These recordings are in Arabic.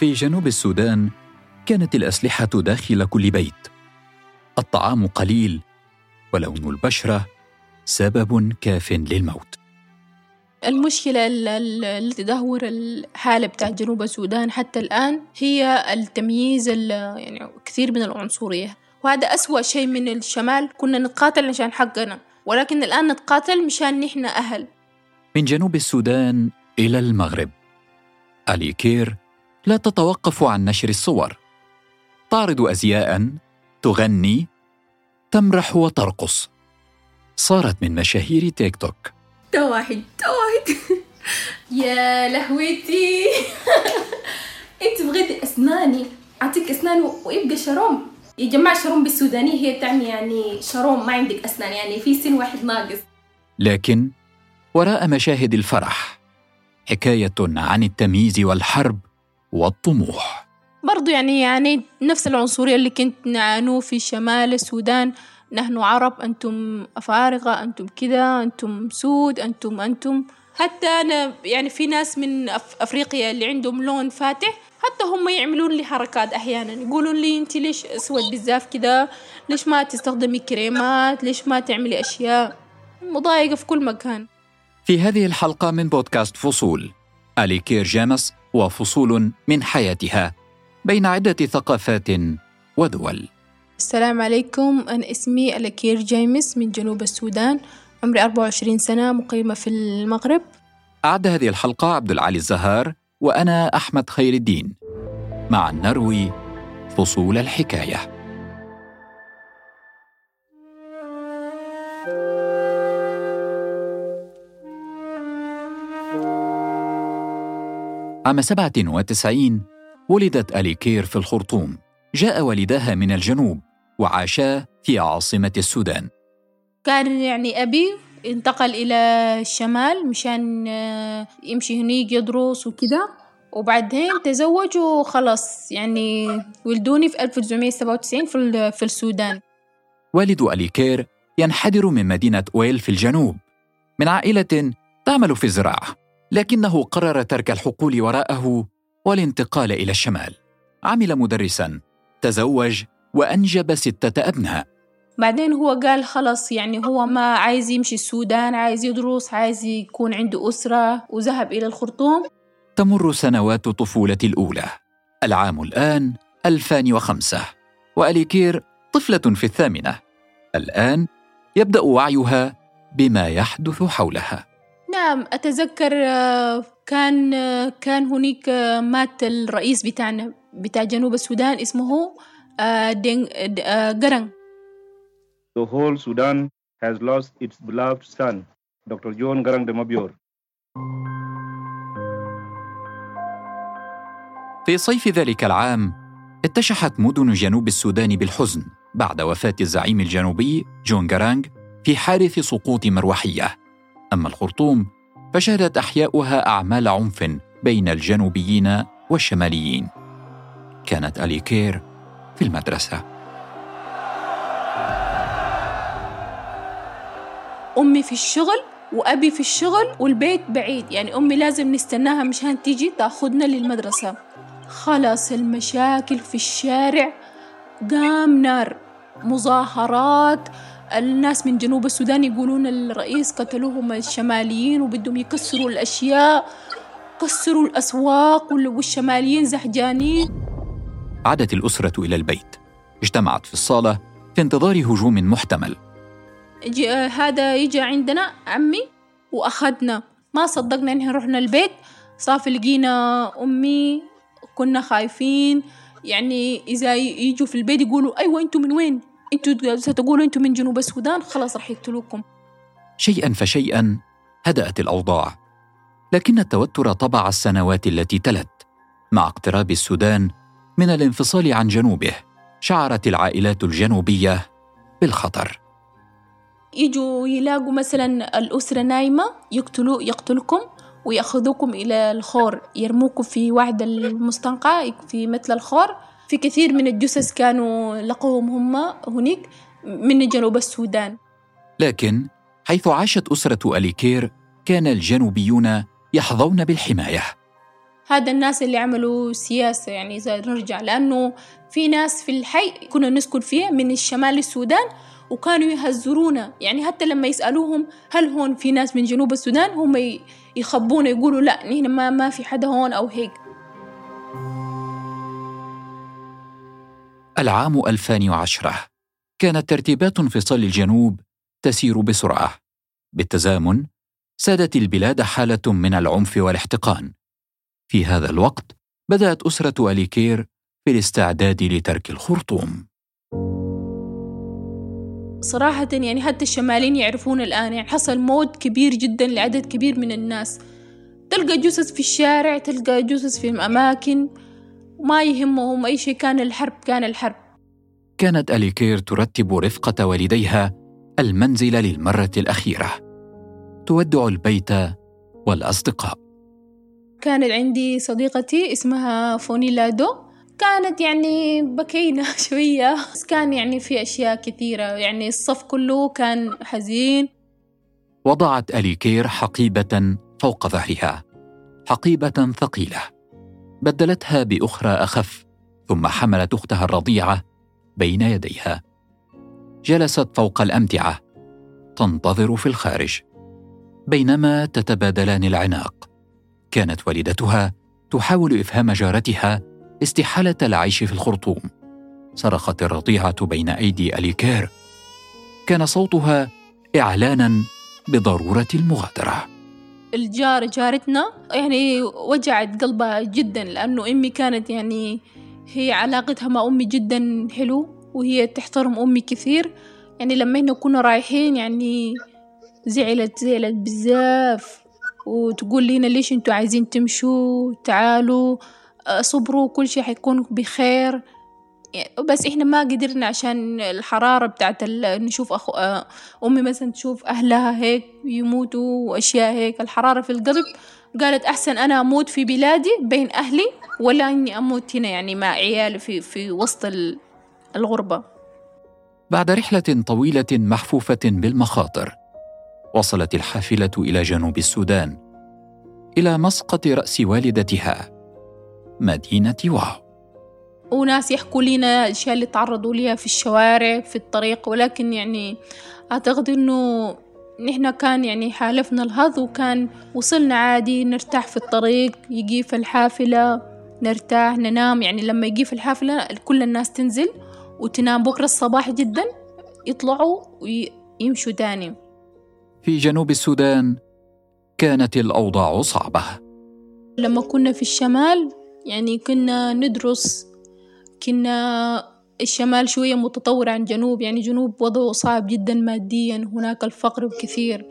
في جنوب السودان كانت الأسلحة داخل كل بيت. الطعام قليل ولون البشرة سبب كاف للموت. المشكلة اللي تدهور الحالة بتاع جنوب السودان حتى الآن هي التمييز يعني كثير من العنصرية. وهذا أسوأ شيء من الشمال. كنا نتقاتل عشان حقنا ولكن الآن نتقاتل مشان نحن أهل. من جنوب السودان إلى المغرب. ألي كير لا تتوقف عن نشر الصور. تعرض أزياء تغني تمرح وترقص. صارت من مشاهير تيك توك. تو واحد تو واحد. يا لهوتي. انت بغيتي أسناني. أعطيك أسنان ويبقى شروم يا جماعة شروم بالسودانية هي تعني يعني شروم ما عندك أسنان يعني في سن واحد ناقص. لكن وراء مشاهد الفرح حكاية عن التمييز والحرب. والطموح. برضو يعني يعني نفس العنصرية اللي كنت نعانوه في شمال السودان. نحن عرب أنتم أفارقة أنتم كذا أنتم سود أنتم أنتم. حتى أنا يعني في ناس من أفريقيا اللي عندهم لون فاتح حتى هم يعملون لي حركات أحيانا. يقولون لي أنت ليش أسود بزاف كذا ليش ما تستخدمي كريمات؟ ليش ما تعملي أشياء؟ مضايقة في كل مكان. في هذه الحلقة من بودكاست فصول. ألي كير جامس وفصول من حياتها بين عدة ثقافات ودول. السلام عليكم أنا اسمي ألكير جيمس من جنوب السودان عمري 24 سنة مقيمة في المغرب. أعد هذه الحلقة عبد العالي الزهار وأنا أحمد خير الدين. مع نروي فصول الحكاية. عام 97 ولدت ألي كير في الخرطوم. جاء والداها من الجنوب وعاشا في عاصمة السودان. كان يعني أبي انتقل إلى الشمال مشان آه، يمشي هنيك يدرس وكده وبعدين تزوج وخلص يعني ولدوني في 1997 في, في السودان. والد ألي كير ينحدر من مدينة أويل في الجنوب. من عائلة تعمل في الزراعة. لكنه قرر ترك الحقول وراءه والانتقال إلى الشمال. عمل مدرسا تزوج وأنجب ستة أبناء. بعدين هو قال خلص يعني هو ما عايز يمشي السودان عايز يدرس عايز يكون عنده أسرة وذهب إلى الخرطوم. تمر سنوات طفولتي الأولى. العام الآن 2005 وأليكير طفلة في الثامنة. الآن يبدأ وعيها بما يحدث حولها. نعم أتذكر آه، كان آه، كان هناك آه، مات الرئيس بتاعنا بتاع جنوب السودان اسمه دين قرن The whole Sudan has lost its beloved son, Dr. John Garang de Mabior. في صيف ذلك العام اتشحت مدن جنوب السودان بالحزن بعد وفاة الزعيم الجنوبي جون جارانج في حادث سقوط مروحية أما الخرطوم فشهدت أحياؤها أعمال عنف بين الجنوبيين والشماليين. كانت ألي كير في المدرسة. أمي في الشغل وأبي في الشغل والبيت بعيد. يعني أمي لازم نستناها مشان تيجي تاخدنا للمدرسة. خلاص المشاكل في الشارع قام نار مظاهرات الناس من جنوب السودان يقولون الرئيس قتلوهم الشماليين وبدهم يكسروا الأشياء كسروا الأسواق والشماليين زحجانين. عادت الأسرة إلى البيت. اجتمعت في الصالة في انتظار هجوم محتمل. هذا يجي عندنا عمي وأخذنا. ما صدقنا إنه رحنا البيت. صافي لقينا أمي كنا خايفين. يعني إذا يجوا في البيت يقولوا أيوة أنتوا من وين؟ أنتوا ستقولوا أنتوا من جنوب السودان خلاص رح يقتلوكم. شيئا فشيئا هدأت الأوضاع لكن التوتر طبع السنوات التي تلت مع اقتراب السودان من الانفصال عن جنوبه شعرت العائلات الجنوبية بالخطر. يجوا يلاقوا مثلا الأسرة نايمة يقتلوا يقتلكم ويأخذوكم إلى الخور يرموكم في وعد المستنقع في مثل الخور في كثير من الجثث كانوا لقوهم هم هناك من جنوب السودان. لكن حيث عاشت أسرة أليكير كان الجنوبيون يحظون بالحماية. هذا الناس اللي عملوا سياسة يعني إذا نرجع لأنه في ناس في الحي كنا نسكن فيه من الشمال السودان وكانوا يهزرونا يعني حتى لما يسألوهم هل هون في ناس من جنوب السودان هم يخبونا يقولوا لا نحن ما, ما في حدا هون أو هيك. العام 2010 كانت ترتيبات انفصال الجنوب تسير بسرعة. بالتزامن سادت البلاد حالة من العنف والاحتقان. في هذا الوقت بدأت أسرة أليكير في الاستعداد لترك الخرطوم. صراحة يعني حتى الشمالين يعرفون الآن يعني حصل موت كبير جدا لعدد كبير من الناس. تلقى جثث في الشارع تلقى جثث في أماكن. ما يهمهم أي شيء كان الحرب كان الحرب. كانت أليكير ترتب رفقة والديها المنزل للمرة الأخيرة. تودع البيت والأصدقاء. كانت عندي صديقتي اسمها فونيلادو. كانت يعني بكينا شوية. بس كان يعني في أشياء كثيرة. يعني الصف كله كان حزين. وضعت أليكير حقيبة فوق ظهرها. حقيبة ثقيلة. بدلتها بأخرى أخف ثم حملت أختها الرضيعة بين يديها. جلست فوق الأمتعة تنتظر في الخارج. بينما تتبادلان العناق كانت والدتها تحاول إفهام جارتها استحالة العيش في الخرطوم. صرخت الرضيعة بين أيدي أليكير. كان صوتها إعلانا بضرورة المغادرة. الجار جارتنا يعني وجعت قلبها جدا لأنه أمي كانت يعني هي علاقتها مع أمي جدا حلو وهي تحترم أمي كثير. يعني لما إحنا كنا رايحين يعني زعلت زعلت بزاف. وتقول لنا ليش أنتوا عايزين تمشوا؟ تعالوا صبروا كل شيء حيكون بخير. بس إحنا ما قدرنا عشان الحرارة بتاعت نشوف أخو أمي مثلا تشوف أهلها هيك يموتوا وأشياء هيك. الحرارة في القلب قالت أحسن أنا أموت في بلادي بين أهلي ولا إني أموت هنا يعني مع عيالي في في وسط الغربة. بعد رحلة طويلة محفوفة بالمخاطر وصلت الحافلة إلى جنوب السودان إلى مسقط رأس والدتها مدينة واو. وناس يحكوا لنا الأشياء اللي تعرضوا لها في الشوارع في الطريق ولكن يعني أعتقد إنه نحن كان يعني حالفنا الهض وكان وصلنا عادي نرتاح في الطريق يجي الحافلة نرتاح ننام. يعني لما يجي في الحافلة كل الناس تنزل وتنام. بكرة الصباح جدا يطلعوا ويمشوا تاني. في جنوب السودان كانت الأوضاع صعبة. لما كنا في الشمال يعني كنا ندرس كنا الشمال شوية متطور عن جنوب يعني جنوب وضعه صعب جدا ماديا هناك الفقر كثير.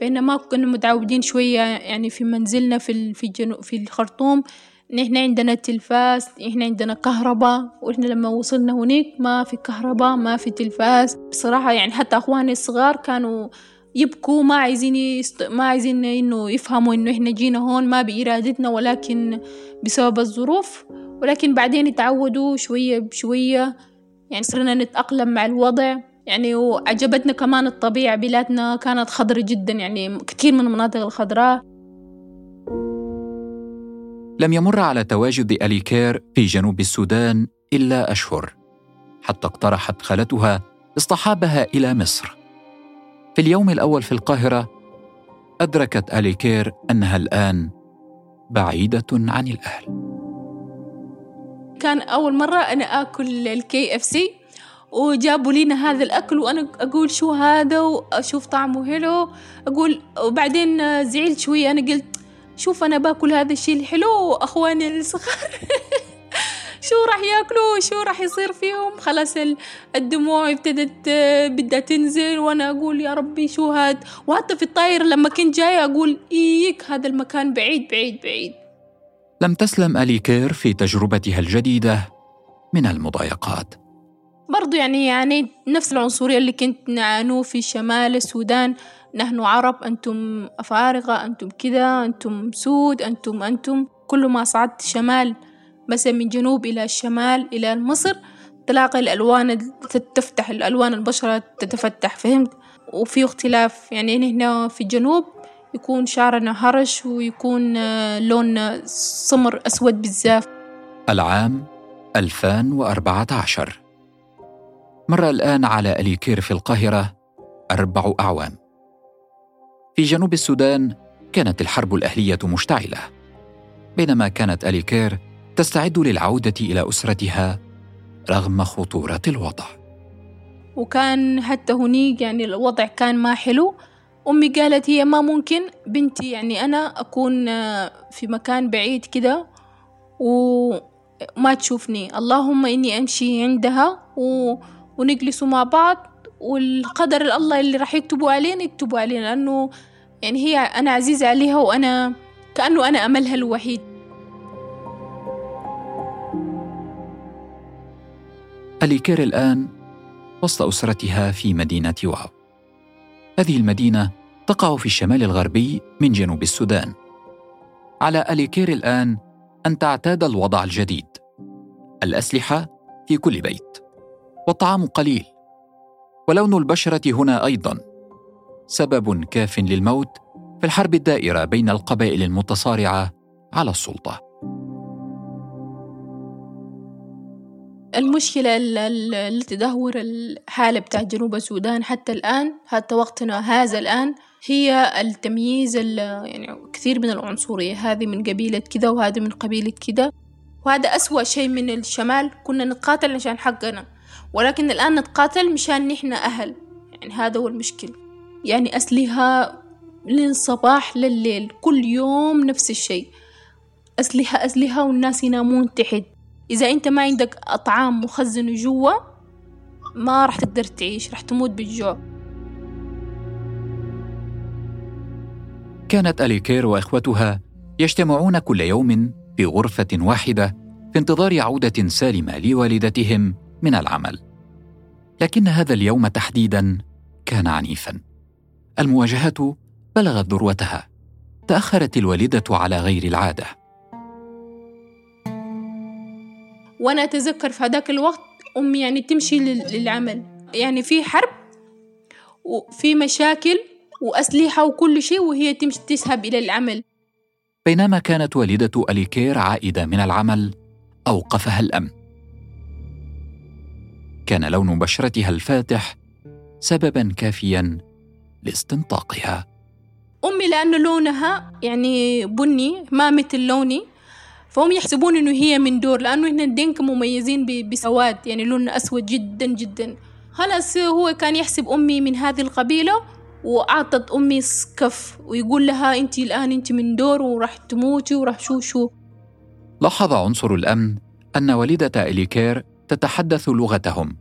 فإن ما كنا متعودين شوية يعني في منزلنا في في الجنوب في الخرطوم نحن عندنا تلفاز إحنا عندنا كهرباء وإحنا لما وصلنا هناك ما في كهرباء ما في تلفاز. بصراحة يعني حتى أخواني الصغار كانوا يبكوا ما عايزين يست... ما عايزين إنه يفهموا إنه إحنا جينا هون ما بإرادتنا ولكن بسبب الظروف ولكن بعدين يتعودوا شوية بشوية يعني صرنا نتأقلم مع الوضع. يعني وعجبتنا كمان الطبيعة بلادنا كانت خضرة جدا يعني كثير من المناطق الخضراء. لم يمر على تواجد أليكير في جنوب السودان إلا أشهر حتى اقترحت خالتها اصطحابها إلى مصر. في اليوم الأول في القاهرة أدركت أليكير أنها الآن بعيدة عن الأهل. كان أول مرة أنا آكل الكي اف سي وجابوا لنا هذا الأكل وأنا أقول شو هذا وأشوف طعمه حلو أقول وبعدين زعلت شوية أنا قلت شوف أنا باكل هذا الشيء الحلو وأخواني الصغار شو راح ياكلوا؟ شو راح يصير فيهم؟ خلاص الدموع ابتدت بدها تنزل وأنا أقول يا ربي شو هاد؟ وحتى في الطاير لما كنت جاية أقول ايك هذا المكان بعيد بعيد بعيد. لم تسلم أليكير في تجربتها الجديدة من المضايقات. برضو يعني يعني نفس العنصرية اللي كنت نعانوه في شمال السودان. نحن عرب أنتم أفارقة أنتم كذا أنتم سود أنتم أنتم. كل ما صعدت شمال مثلا من جنوب إلى الشمال إلى مصر تلاقي الألوان تفتح الألوان البشرة تتفتح فهمت؟ وفي اختلاف يعني هنا في الجنوب يكون شعرنا هرش ويكون آه، لون سمر أسود بالزاف العام 2014 مر الآن على أليكير في القاهرة أربع أعوام. في جنوب السودان كانت الحرب الأهلية مشتعلة بينما كانت أليكير تستعد للعودة إلى أسرتها رغم خطورة الوضع. وكان حتى هنيك يعني الوضع كان ما حلو أمي قالت هي ما ممكن. بنتي يعني أنا أكون آه، في مكان بعيد كده وما تشوفني. اللهم إني أمشي عندها و... ونجلسوا مع بعض والقدر الله اللي راح يكتبوا علينا يكتبوا علينا لأنه يعني هي أنا عزيزة عليها وأنا كأنه أنا أملها الوحيد. أليكير الآن وسط أسرتها في مدينة واو هذه المدينة تقع في الشمال الغربي من جنوب السودان. على أليكير الآن أن تعتاد الوضع الجديد. الأسلحة في كل بيت. والطعام قليل. ولون البشرة هنا أيضا. سبب كاف للموت في الحرب الدائرة بين القبائل المتصارعة على السلطة. المشكلة التي تدهور الحالة بتاع جنوب السودان حتى الآن حتى وقتنا هذا الآن هي التمييز يعني كثير من العنصرية. هذه من قبيلة كذا وهذه من قبيلة كذا. وهذا أسوأ شيء من الشمال. كنا نتقاتل عشان حقنا ولكن الآن نتقاتل مشان نحن أهل. يعني هذا هو المشكل. يعني أسلحة من الصباح لليل كل يوم نفس الشيء. أسلحة أسلحة والناس ينامون تحت. إذا أنت ما عندك أطعام مخزنة جوا ما راح تقدر تعيش راح تموت بالجوع. كانت أليكير وإخوتها يجتمعون كل يوم في غرفة واحدة في انتظار عودة سالمة لوالدتهم من العمل. لكن هذا اليوم تحديدا كان عنيفا. المواجهات بلغت ذروتها. تأخرت الوالدة على غير العادة. وأنا اتذكر في هذاك الوقت امي يعني تمشي للعمل. يعني في حرب وفي مشاكل وأسلحة وكل شيء وهي تمشي تذهب إلى العمل. بينما كانت والدة أليكير عائدة من العمل أوقفها الأمن. كان لون بشرتها الفاتح سببا كافيا لاستنطاقها. أمي لأنه لونها يعني بني ما مثل لوني. فهم يحسبون إنه هي من دور لأنه إحنا الدنك مميزين بسواد يعني لوننا أسود جدا جدا. خلاص هو كان يحسب أمي من هذه القبيلة وأعطت أمي سكف ويقول لها أنت الآن أنت من دور وراح تموتي وراح شو شو. لاحظ عنصر الأمن أن والدة إليكير تتحدث لغتهم.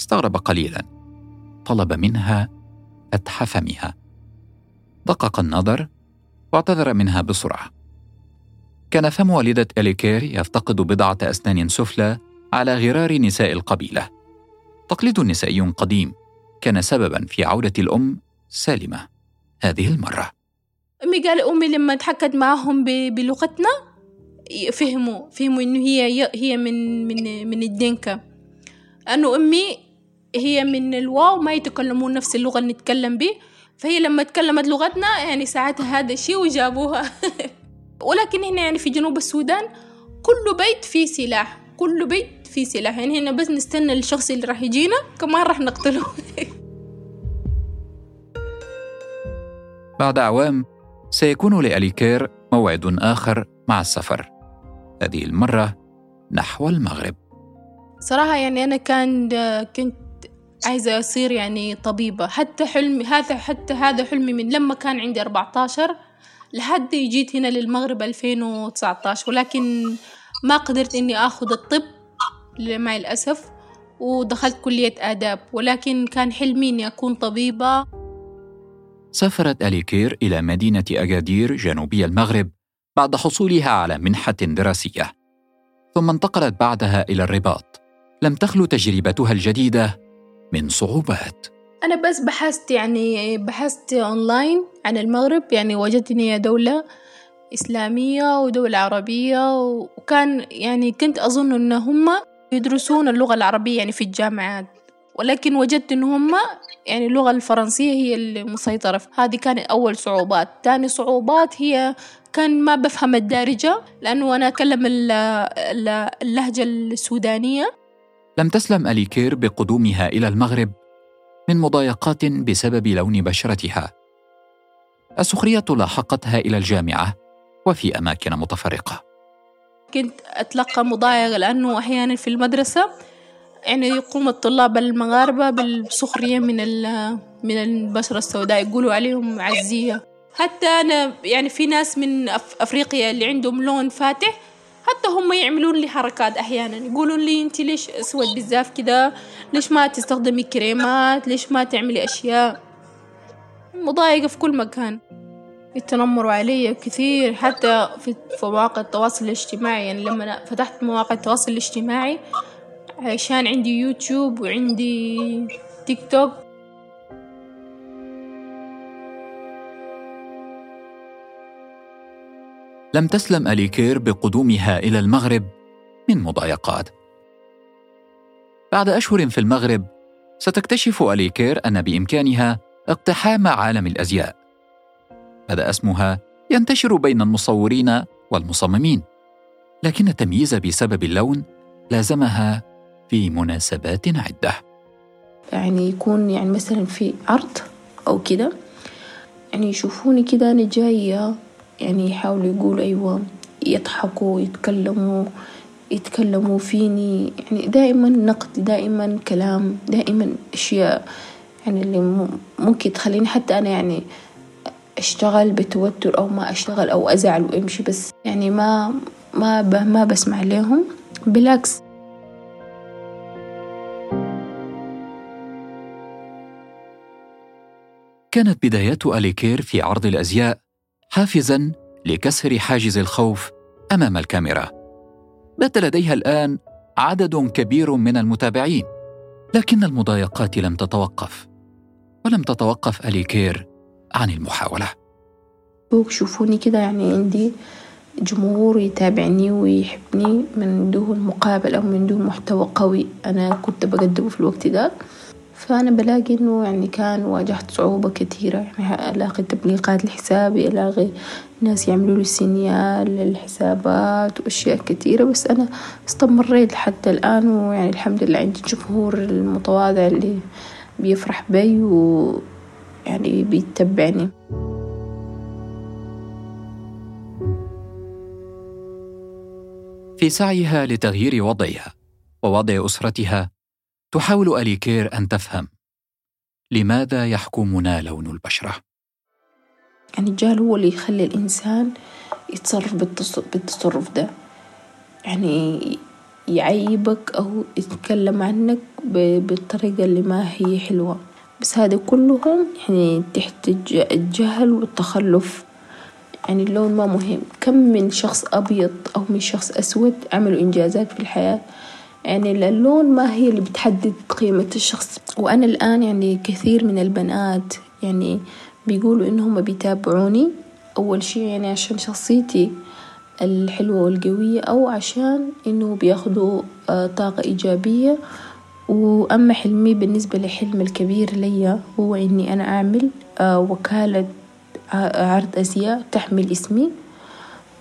استغرب قليلا. طلب منها فتح فمها دقق النظر واعتذر منها بسرعة. كان فم والدة اليكير يفتقد بضعة أسنان سفلى على غرار نساء القبيلة. تقليد نسائي قديم كان سببا في عودة الأم سالمة. هذه المرة. أمي قال أمي لما تحكت معهم بلغتنا فهموا فهموا إنه هي هي من من من الدنكا انه امي هي من الواو ما يتكلمون نفس اللغة اللي نتكلم به. فهي لما تكلمت لغتنا يعني ساعتها هذا الشيء وجابوها. ولكن هنا يعني في جنوب السودان كل بيت فيه سلاح كل بيت فيه سلاح. يعني هنا بس نستنى الشخص اللي راح يجينا كمان راح نقتله. بعد أعوام سيكون لأليكير موعد آخر مع السفر. هذه المرة نحو المغرب. صراحة يعني أنا كان كنت عايزة أصير يعني طبيبة. حتى حلمي هذا حتى هذا حلمي من لما كان عندي 14 لحد جيت هنا للمغرب 2019 ولكن ما قدرت إني آخذ الطب مع الأسف ودخلت كلية آداب ولكن كان حلمي إني أكون طبيبة. سافرت أليكير إلى مدينة أجادير جنوبي المغرب بعد حصولها على منحة دراسية. ثم انتقلت بعدها إلى الرباط. لم تخلو تجربتها الجديدة من صعوبات. أنا بس بحثت يعني بحثت أونلاين عن المغرب يعني وجدت إن هي دولة إسلامية ودولة عربية وكان يعني كنت أظن إن هم يدرسون اللغة العربية يعني في الجامعات. ولكن وجدت إن هم يعني اللغة الفرنسية هي المسيطرة هذه كانت أول صعوبات. تاني صعوبات هي كان ما بفهم الدارجة لأنه أنا أتكلم اللهجة السودانية. لم تسلم أليكير بقدومها إلى المغرب. من مضايقات بسبب لون بشرتها. السخرية لاحقتها إلى الجامعة وفي أماكن متفرقة. كنت أتلقى مضايقة لأنه أحيانا في المدرسة يعني يقوم الطلاب المغاربة بالسخرية من من البشرة السوداء يقولوا عليهم عزية. حتى أنا يعني في ناس من أفريقيا اللي عندهم لون فاتح حتى هم يعملون لي حركات أحيانا. يقولون لي أنت ليش أسود بزاف كده ليش ما تستخدمي كريمات؟ ليش ما تعملي أشياء؟ مضايقة في كل مكان. يتنمروا علي كثير حتى في مواقع التواصل الاجتماعي. يعني لما فتحت مواقع التواصل الاجتماعي عشان عندي يوتيوب وعندي تيك توك لم تسلم أليكير بقدومها إلى المغرب من مضايقات. بعد أشهر في المغرب ستكتشف أليكير أن بإمكانها اقتحام عالم الأزياء. بدأ اسمها ينتشر بين المصورين والمصممين لكن التمييز بسبب اللون لازمها في مناسبات عدة. يعني يكون يعني مثلا في عرض أو كده يعني يشوفوني كده أنا جاية يعني يحاولوا يقولوا أيوة يضحكوا يتكلموا يتكلموا فيني. يعني دائما نقد دائما كلام دائما أشياء يعني اللي ممكن تخليني حتى أنا يعني أشتغل بتوتر أو ما أشتغل أو أزعل وأمشي. بس يعني ما ما ما بسمع لهم. بالعكس. كانت بدايات أليكير في عرض الأزياء حافزا لكسر حاجز الخوف أمام الكاميرا. بات لديها الآن عدد كبير من المتابعين لكن المضايقات لم تتوقف ولم تتوقف اليكير عن المحاولة. شوفوني كده يعني عندي جمهور يتابعني ويحبني من دون مقابل أو من دون محتوى قوي. أنا كنت بقدمه في الوقت ده. فأنا بلاقي إنه يعني كان واجهت صعوبة كثيرة يعني ألاقي تبليغات لحسابي ألاقي ناس يعملوا لي سينيال للحسابات وأشياء كثيرة بس أنا استمريت حتى الآن ويعني الحمد لله عندي الجمهور المتواضع اللي بيفرح بي ويعني بيتبعني. في سعيها لتغيير وضعها ووضع أسرتها تحاول أليكير أن تفهم. لماذا يحكمنا لون البشرة؟ يعني الجهل هو اللي يخلي الإنسان يتصرف بالتصرف ده. يعني يعيبك أو يتكلم عنك بالطريقة اللي ما هي حلوة. بس هذا كلهم يعني تحت الجهل والتخلف. يعني اللون ما مهم. كم من شخص أبيض أو من شخص أسود عملوا إنجازات في الحياة يعني اللون ما هي اللي بتحدد قيمة الشخص. وأنا الآن يعني كثير من البنات يعني بيقولوا إنهم بيتابعوني أول شي يعني عشان شخصيتي الحلوة والقوية أو عشان إنه بياخدوا آه، طاقة إيجابية. وأما حلمي بالنسبة لحلم الكبير ليا هو إني أنا أعمل آه، وكالة آه، عرض أزياء تحمل اسمي.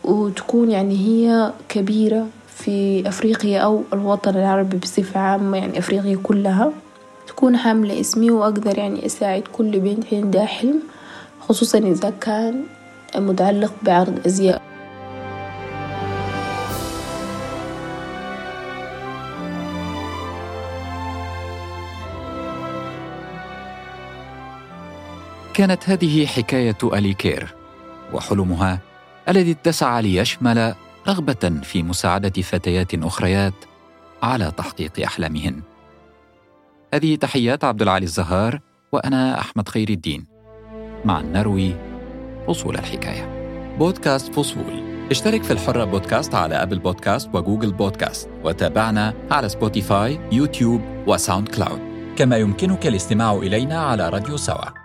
وتكون يعني هي كبيرة في أفريقيا أو الوطن العربي بصفة عامة يعني أفريقيا كلها تكون حاملة اسمي وأقدر يعني أساعد كل بنت عندها حلم خصوصا إذا كان متعلق بعرض أزياء. كانت هذه حكاية أليكير وحلمها الذي اتسع ليشمل رغبة في مساعدة فتيات أخريات على تحقيق أحلامهن. هذه تحيات عبد العالي الزهار وأنا أحمد خير الدين. مع نروي فصول الحكاية. بودكاست فصول. اشترك في الحرة بودكاست على أبل بودكاست وجوجل بودكاست وتابعنا على سبوتيفاي يوتيوب وساوند كلاود. كما يمكنك الاستماع إلينا على راديو سوا.